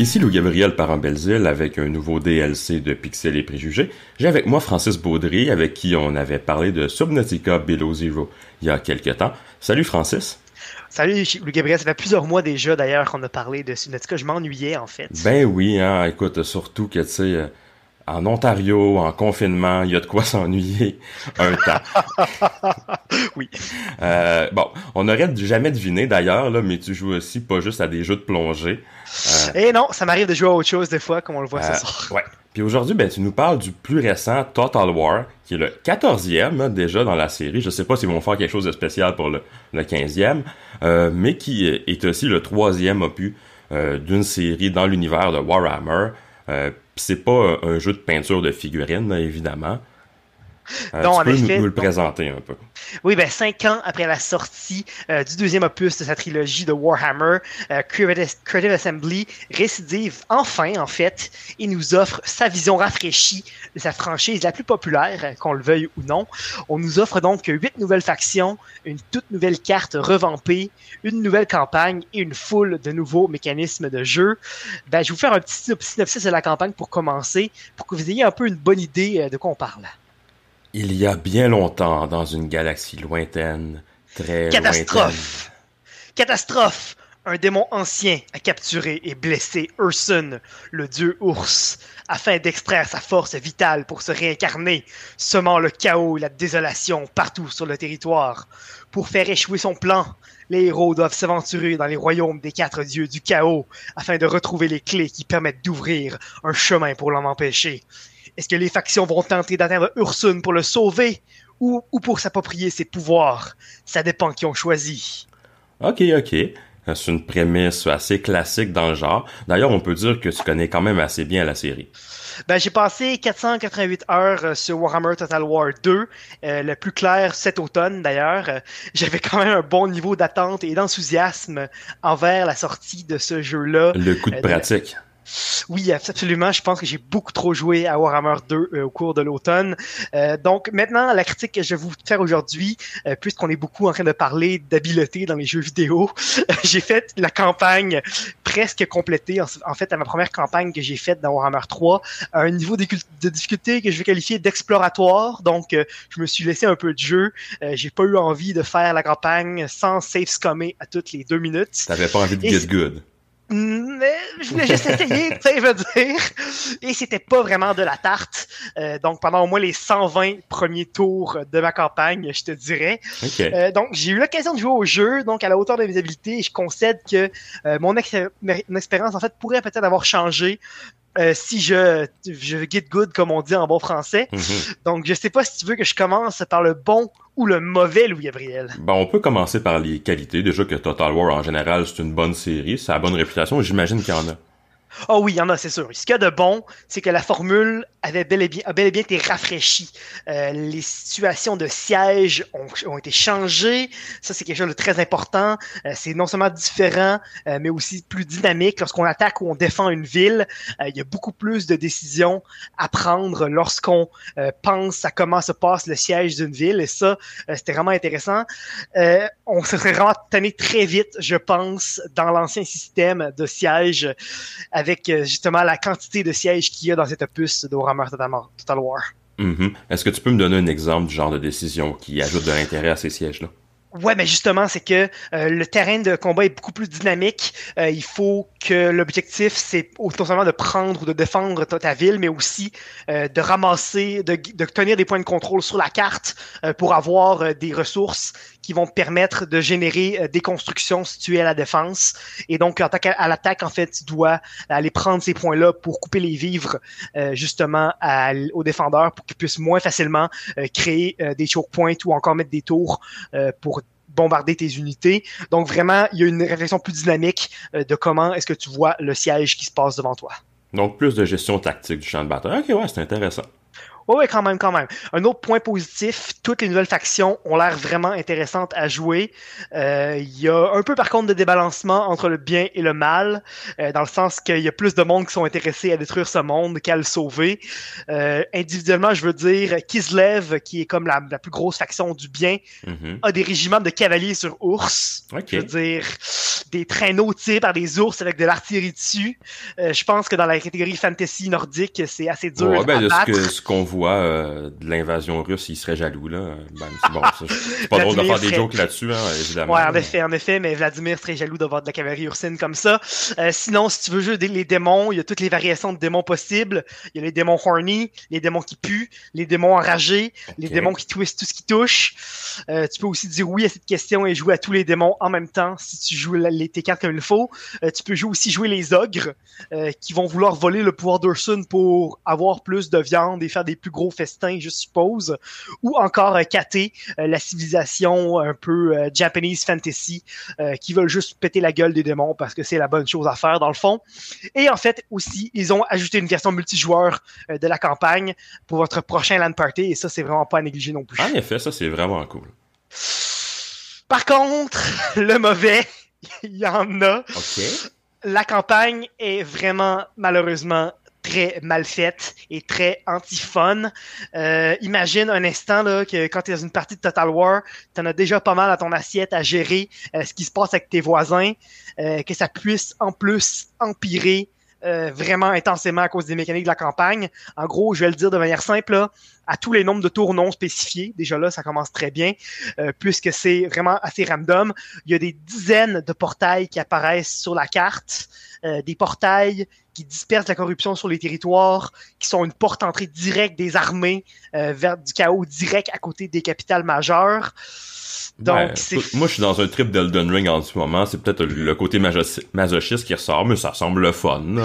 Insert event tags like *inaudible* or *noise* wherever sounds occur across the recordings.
Ici Lou Gabriel Parent-Belzile avec un nouveau DLC de Pixel et Préjugés. J'ai avec moi Francis Baudry avec qui on avait parlé de Subnautica Below Zero il y a quelques temps. Salut Francis. Salut Lou Gabriel, ça fait plusieurs mois déjà d'ailleurs qu'on a parlé de Subnautica, je m'ennuyais en fait. Ben oui, hein, écoute, surtout que tu sais euh, en Ontario, en confinement, il y a de quoi *laughs* s'ennuyer un temps. *laughs* oui. Euh, bon, on n'aurait jamais deviné d'ailleurs, là, mais tu joues aussi pas juste à des jeux de plongée. Euh, Eh non, ça m'arrive de jouer à autre chose des fois, comme on le voit ce euh, soir. Ouais. Puis aujourd'hui, ben, tu nous parles du plus récent Total War, qui est le 14e hein, déjà dans la série. Je sais pas s'ils vont faire quelque chose de spécial pour le, le 15e, euh, mais qui est aussi le troisième opus euh, d'une série dans l'univers de Warhammer. C'est pas un, jeu de peinture de figurines, évidemment. Euh, Non, tu en peux nous- effet, nous, le présenter un peu. Oui, ben cinq ans après la sortie euh, du deuxième opus de sa trilogie de Warhammer, euh, Creative Assembly récidive enfin, en fait, et nous offre sa vision rafraîchie de sa franchise la plus populaire, euh, qu'on le veuille ou non. On nous offre donc huit nouvelles factions, une toute nouvelle carte revampée, une nouvelle campagne et une foule de nouveaux mécanismes de jeu. Ben, je vais vous faire un petit synop- synopsis de la campagne pour commencer, pour que vous ayez un peu une bonne idée de quoi on parle. Il y a bien longtemps, dans une galaxie lointaine, très Catastrophe! Catastrophe! Un démon ancien a capturé et blessé Ursun, le dieu ours, afin d'extraire sa force vitale pour se réincarner, semant le chaos et la désolation partout sur le territoire. Pour faire échouer son plan, les héros doivent s'aventurer dans les royaumes des quatre dieux du chaos afin de retrouver les clés qui permettent d'ouvrir un chemin pour l'en empêcher. Est-ce que les factions vont tenter d'atteindre Ursun pour le sauver ou, ou pour s'approprier ses pouvoirs? Ça dépend qui ont choisi. Ok, ok. C'est une prémisse assez classique dans le genre. D'ailleurs, on peut dire que tu connais quand même assez bien la série. Ben, j'ai passé 488 heures euh, sur Warhammer Total War 2, euh, le plus clair cet automne d'ailleurs. Euh, J'avais quand même un bon niveau d'attente et d'enthousiasme envers la sortie de ce jeu-là. Le coup de Euh, de- pratique. Oui, absolument. Je pense que j'ai beaucoup trop joué à Warhammer 2 euh, au cours de l'automne. Euh, donc maintenant, la critique que je vais vous faire aujourd'hui, euh, puisqu'on est beaucoup en train de parler d'habileté dans les jeux vidéo, *laughs* j'ai fait la campagne presque complétée. En, en fait, à ma première campagne que j'ai faite dans Warhammer 3, à un niveau de, de difficulté que je vais qualifier d'exploratoire. Donc, je me suis laissé un peu de jeu. J'ai pas eu envie de faire la campagne sans save scummer à toutes les deux minutes. T'avais pas envie de Et get good. Mais je voulais juste essayer, tu sais, je veux dire. Et c'était pas vraiment de la tarte. Euh, donc, pendant au moins les 120 premiers tours de ma campagne, je te dirais. Ok. Euh, donc, j'ai eu l'occasion de jouer au jeu, donc à la hauteur de mes habiletés. et Je concède que euh, mon, ex- mon expérience, en fait, pourrait peut-être avoir changé. Euh, si je, je get good, comme on dit en bon français. Mhm. Donc, je sais pas si tu veux que je commence par le bon ou le mauvais Louis-Gabriel. Bon, on peut commencer par les qualités. Déjà que Total War, en général, c'est une bonne série. Ça a bonne réputation. J'imagine qu'il y en a. Oh oui, il y en a, c'est sûr. Ce qu'il y a de bon, c'est que la formule avait bel et bien, a bel et bien été rafraîchie. Euh, les situations de siège ont, ont été changées. Ça, c'est quelque chose de très important. Euh, c'est non seulement différent, euh, mais aussi plus dynamique. Lorsqu'on attaque ou on défend une ville, il y a beaucoup plus de décisions à prendre lorsqu'on pense à comment se passe le siège d'une ville. Et ça, c'était vraiment intéressant. On se serait vraiment tanné très vite, je pense, dans l'ancien système de siège avec euh, justement la quantité de sièges qu'il y a dans cet opus de Warhammer Total War. Mhm. Est-ce que tu peux me donner un exemple du genre de décision qui ajoute de l'intérêt à ces sièges-là? Ouais, mais justement, c'est que euh, le terrain de combat est beaucoup plus dynamique. Euh, il faut que l'objectif, c'est non seulement de prendre ou de défendre ta, ta ville, mais aussi euh, de ramasser, de, de tenir des points de contrôle sur la carte pour avoir des ressources qui vont permettre de générer euh, des constructions situées à la défense. Et donc, à l'attaque, en fait, tu dois aller prendre ces points-là pour couper les vivres euh, justement aux défendeurs pour qu'ils puissent moins facilement euh, créer des choke points ou encore mettre des tours pour bombarder tes unités. Donc vraiment, il y a une réflexion plus dynamique de comment est-ce que tu vois le siège qui se passe devant toi. Donc, plus de gestion tactique du champ de bataille. Ok, ouais, c'est intéressant. Oui, quand même, quand même. Un autre point positif, toutes les nouvelles factions ont l'air vraiment intéressantes à jouer. Euh, il y a un peu par contre de débalancement entre le bien et le mal, euh, dans le sens qu'il y a plus de monde qui sont intéressés à détruire ce monde qu'à le sauver. Euh, individuellement, je veux dire, Kislev, qui est comme la, plus grosse faction du bien, Mhm. a des régiments de cavaliers sur ours. Je veux dire, des traîneaux tirés par des ours avec de l'artillerie dessus. Je pense que dans la catégorie fantasy nordique, c'est assez dur Ouais, ben, à battre. ce qu'on voit euh, de l'invasion russe, il serait jaloux, là. Ben, c'est bon, ça, *laughs* c'est pas drôle de faire des jokes là-dessus, hein, évidemment. Ouais, en effet, en effet, mais Vladimir serait jaloux d'avoir de la cavalerie ursine comme ça. Euh, sinon, si tu veux jouer les démons, il y a toutes les variations de démons possibles. Il y a les démons horny, les démons qui puent, les démons enragés, les démons qui twistent tout ce qui touche. Euh, tu peux aussi dire oui à cette question et jouer à tous les démons en même temps si tu joues les, tes cartes comme il faut. Tu peux jouer aussi jouer les ogres qui vont vouloir voler le pouvoir d'Ursun pour avoir plus de viande et faire des plus gros festins, je suppose. Ou encore euh, Kate, euh, la civilisation un peu euh, Japanese fantasy euh, qui veulent juste péter la gueule des démons parce que c'est la bonne chose à faire dans le fond. Et en fait aussi, ils ont ajouté une version multijoueur euh, de la campagne pour votre prochain LAN party et ça c'est vraiment pas à négliger non plus. En effet, ça, c'est vraiment cool. Par contre, *laughs* le mauvais, *laughs* il y en a. La campagne est vraiment malheureusement très mal faite et très anti-fun. Euh, imagine un instant là, que quand tu es dans une partie de Total War, tu en as déjà pas mal à ton assiette à gérer euh, ce qui se passe avec tes voisins, euh, que ça puisse en plus empirer euh, vraiment intensément à cause des mécaniques de la campagne. En gros, je vais le dire de manière simple, à tous les nombres de tours non spécifiés, déjà là, ça commence très bien, euh, puisque c'est vraiment assez random. Il y a des dizaines de portails qui apparaissent sur la carte, euh, des portails qui dispersent la corruption sur les territoires, qui sont une porte entrée directe des armées euh, vers du chaos direct à côté des capitales majeures. Donc, Ouais, c'est écoute, moi, je suis dans un trip d'Elden Ring en ce moment. C'est peut-être le côté maso- masochiste qui ressort, mais ça semble le fun. là.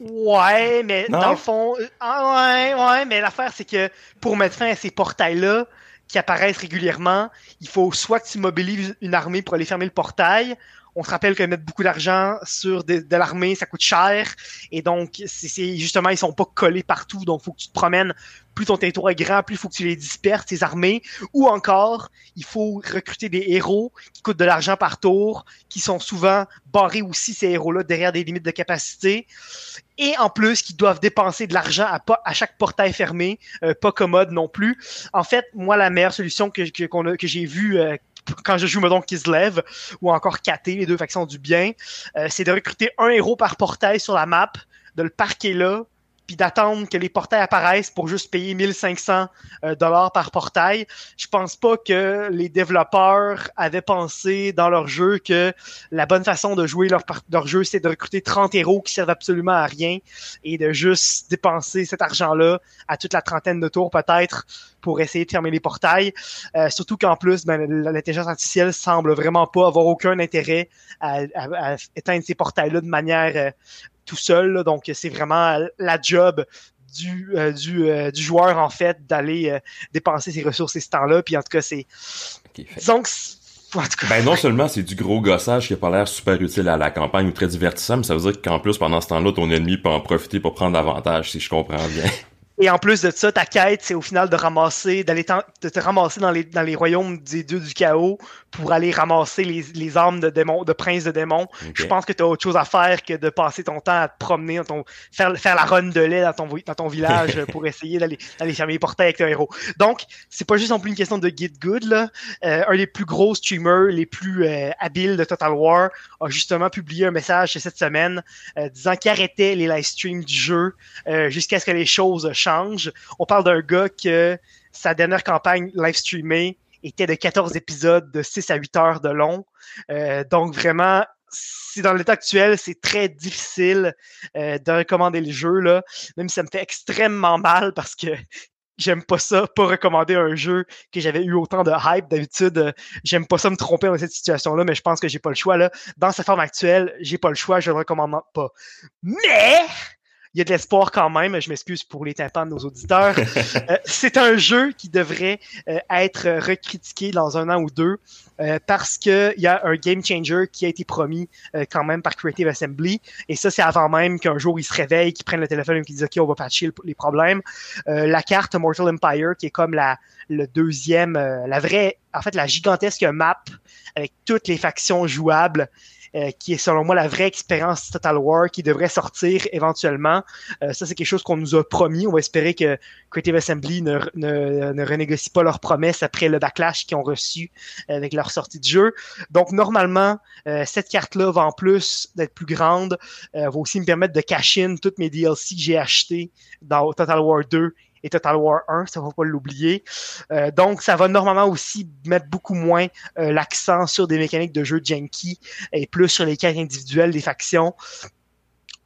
Ouais, mais Non? dans le fond, euh, ah ouais, ouais, mais l'affaire c'est que pour mettre fin à ces portails-là qui apparaissent régulièrement, il faut soit que tu mobilises une armée pour aller fermer le portail. On se rappelle que mettre beaucoup d'argent sur de, l'armée, ça coûte cher. Et donc, justement, ils sont pas collés partout. Donc, faut que tu te promènes. Plus ton territoire est grand, plus il faut que tu les disperses, tes armées. Ou encore, il faut recruter des héros qui coûtent de l'argent par tour, qui sont souvent barrés aussi, ces héros-là, derrière des limites de capacité et en plus qui doivent dépenser de l'argent à, chaque portail fermé, euh, pas commode non plus. En fait, moi, la meilleure solution que j'ai vue euh, *laughs* quand je joue, mettons, Kislev ou encore KT, les deux factions du bien, euh, c'est de recruter un héros par portail sur la map, de le parquer là, puis d'attendre que les portails apparaissent pour juste payer 1500 euh, dollars par portail. Je pense pas que les développeurs avaient pensé dans leur jeu que la bonne façon de jouer leur, jeu, c'est de recruter 30 héros qui servent absolument à rien et de juste dépenser cet argent-là à toute la trentaine de tours peut-être pour essayer de fermer les portails. Euh, surtout qu'en plus, ben, l'intelligence artificielle semble vraiment pas avoir aucun intérêt à éteindre ces portails-là de manière euh, tout seul. là. Donc, c'est vraiment la job du, euh, du, euh, du joueur, en fait, d'aller euh, dépenser ses ressources et ce temps-là. Puis en tout cas, c'est... En tout cas, Ben non *laughs* seulement c'est du gros gossage qui a pas l'air super utile à la campagne ou très divertissant, mais ça veut dire qu'en plus pendant ce temps-là, ton ennemi peut en profiter pour prendre l'avantage, si je comprends bien. Et en plus de ça, ta quête, c'est au final de ramasser, d'aller de te ramasser dans les, dans les royaumes des dieux du chaos pour aller ramasser les, les armes de démons, de princes de démons. Je pense que tu as autre chose à faire que de passer ton temps à te promener, dans ton, faire, faire la run de lait dans ton, dans ton village *laughs* pour essayer d'aller fermer les portails avec ton héros. Donc, c'est pas juste non plus une question de get good. Là. Euh, un des plus gros streamers, les plus euh, habiles de Total War, a justement publié un message cette semaine euh, disant qu'il arrêtait les live streams du jeu jusqu'à ce que les choses changent. On parle d'un gars que sa dernière campagne live streamée était de 14 épisodes de 6 à 8 heures de long. Euh, donc vraiment, c'est dans l'état actuel, c'est très difficile euh, de recommander le jeu, même si ça me fait extrêmement mal parce que j'aime pas ça, pas recommander un jeu que j'avais eu autant de hype. D'habitude, j'aime pas ça me tromper dans cette situation-là, mais je pense que j'ai pas le choix. Dans sa forme actuelle, j'ai pas le choix, je le recommande pas. Mais il y a de l'espoir quand même. Je m'excuse pour les tympans de nos auditeurs. *laughs* Euh, c'est un jeu qui devrait euh, être recritiqué dans un an ou deux euh, parce qu'il y a un game changer qui a été promis quand même par Creative Assembly. Et ça, c'est avant même qu'un jour ils se réveillent, qu'ils prennent le téléphone et qu'ils disent OK, on va patcher les problèmes. la carte Mortal Empire, qui est comme la le deuxième, la vraie, en fait, la gigantesque map avec toutes les factions jouables euh, qui est selon moi la vraie expérience Total War qui devrait sortir éventuellement. Euh, ça, c'est quelque chose qu'on nous a promis. On va espérer que Creative Assembly ne, ne, ne renégocie pas leurs promesses après le backlash qu'ils ont reçu avec leur sortie de jeu. Donc, normalement, euh, cette carte-là va en plus d'être plus grande, va aussi me permettre de cash in toutes mes DLC que j'ai achetés dans Total War 2 et Total War 1, ça ne faut pas l'oublier. Euh, donc, ça va normalement aussi mettre beaucoup moins euh, l'accent sur des mécaniques de jeu janky et plus sur les cartes individuelles des factions.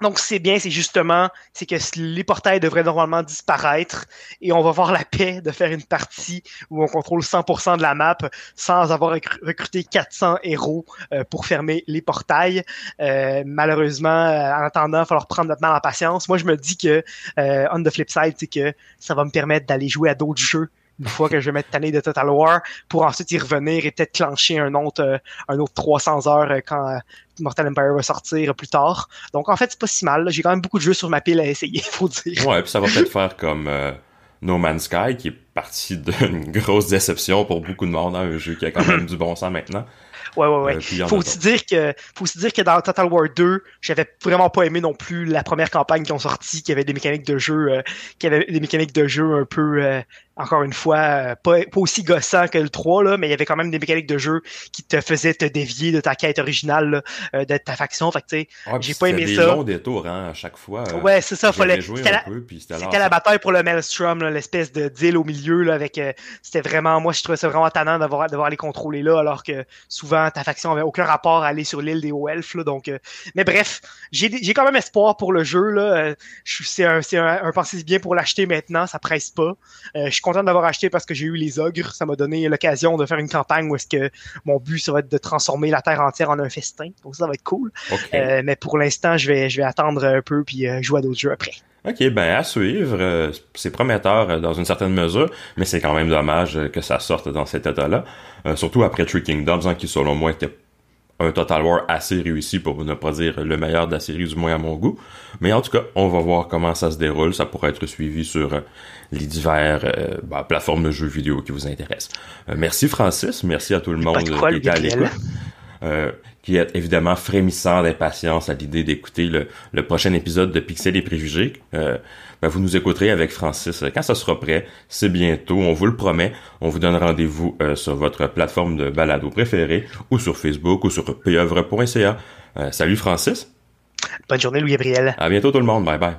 Donc c'est bien, c'est justement, c'est que les portails devraient normalement disparaître et on va voir la paix de faire une partie où on contrôle 100% de la map sans avoir recruté 400 héros euh, pour fermer les portails. Euh, malheureusement, euh, en attendant, il va falloir prendre notre mal en patience. Moi, je me dis que on the flip side, c'est que ça va me permettre d'aller jouer à d'autres jeux une fois que je vais mettre tanné de Total War pour ensuite y revenir et peut-être clencher un autre euh, un autre 300 heures euh, quand euh, Mortal Empire va sortir plus tard. Donc en fait, c'est pas si mal. J'ai quand même beaucoup de jeux sur ma pile à essayer, *laughs* faut dire. Ouais, puis ça va peut-être faire comme No Man's Sky qui est parti d'une *laughs* grosse déception pour beaucoup de monde, hein, un jeu qui a quand même du bon sens maintenant. *laughs* Ouais, ouais, ouais. faut aussi dire que, faut aussi dire que dans Total War 2, j'avais vraiment pas aimé non plus la première campagne qui ont sorti, qui avait des mécaniques de jeu, qui avait des mécaniques de jeu un peu encore une fois, euh, pas, pas, aussi gossant que le 3, là, mais il y avait quand même des mécaniques de jeu qui te faisaient te dévier de ta quête originale, euh, de ta faction. Fait que, tu sais, j'ai pas aimé des ça. longs détours, hein, à chaque fois. Euh, ouais, c'est ça, fallait. C'était la, la, bataille pour le Maelstrom, l'espèce de deal au milieu, là, avec, c'était vraiment, moi, je trouvais ça vraiment tannant d'avoir, devoir les contrôler là, alors que souvent, ta faction avait aucun rapport à aller sur l'île des hauts elfes, là, donc, mais bref, j'ai, j'ai quand même espoir pour le jeu, là. c'est un, c'est un, un, bien pour l'acheter maintenant, ça presse pas. je content d'avoir acheté parce que j'ai eu les ogres. Ça m'a donné l'occasion de faire une campagne où est-ce que mon but, ça va être de transformer la terre entière en un festin. Donc ça va être cool. Euh, mais pour l'instant, je vais, je vais attendre un peu puis euh, jouer à d'autres jeux après. Ok, ben à suivre. Euh, c'est prometteur dans une certaine mesure, mais c'est quand même dommage que ça sorte dans cet état-là. surtout après Three Kingdoms, hein, qui selon moi était un Total War assez réussi pour ne pas dire le meilleur de la série, du moins à mon goût. Mais en tout cas, on va voir comment ça se déroule. Ça pourrait être suivi sur euh, les divers euh, bah, plateformes de jeux vidéo qui vous intéressent. Euh, merci Francis, merci à tout le monde qui était à l'écoute. Qui est évidemment frémissant d'impatience à l'idée d'écouter le, le, prochain épisode de Pixel et Préjugés. Ben, vous nous écouterez avec Francis quand ça sera prêt. C'est bientôt, on vous le promet. On vous donne rendez-vous euh, sur votre plateforme de balado préférée ou sur Facebook ou sur peuvre.ca. Euh, salut Francis. Bonne journée Louis-Gabriel. À bientôt tout le monde. Bye bye.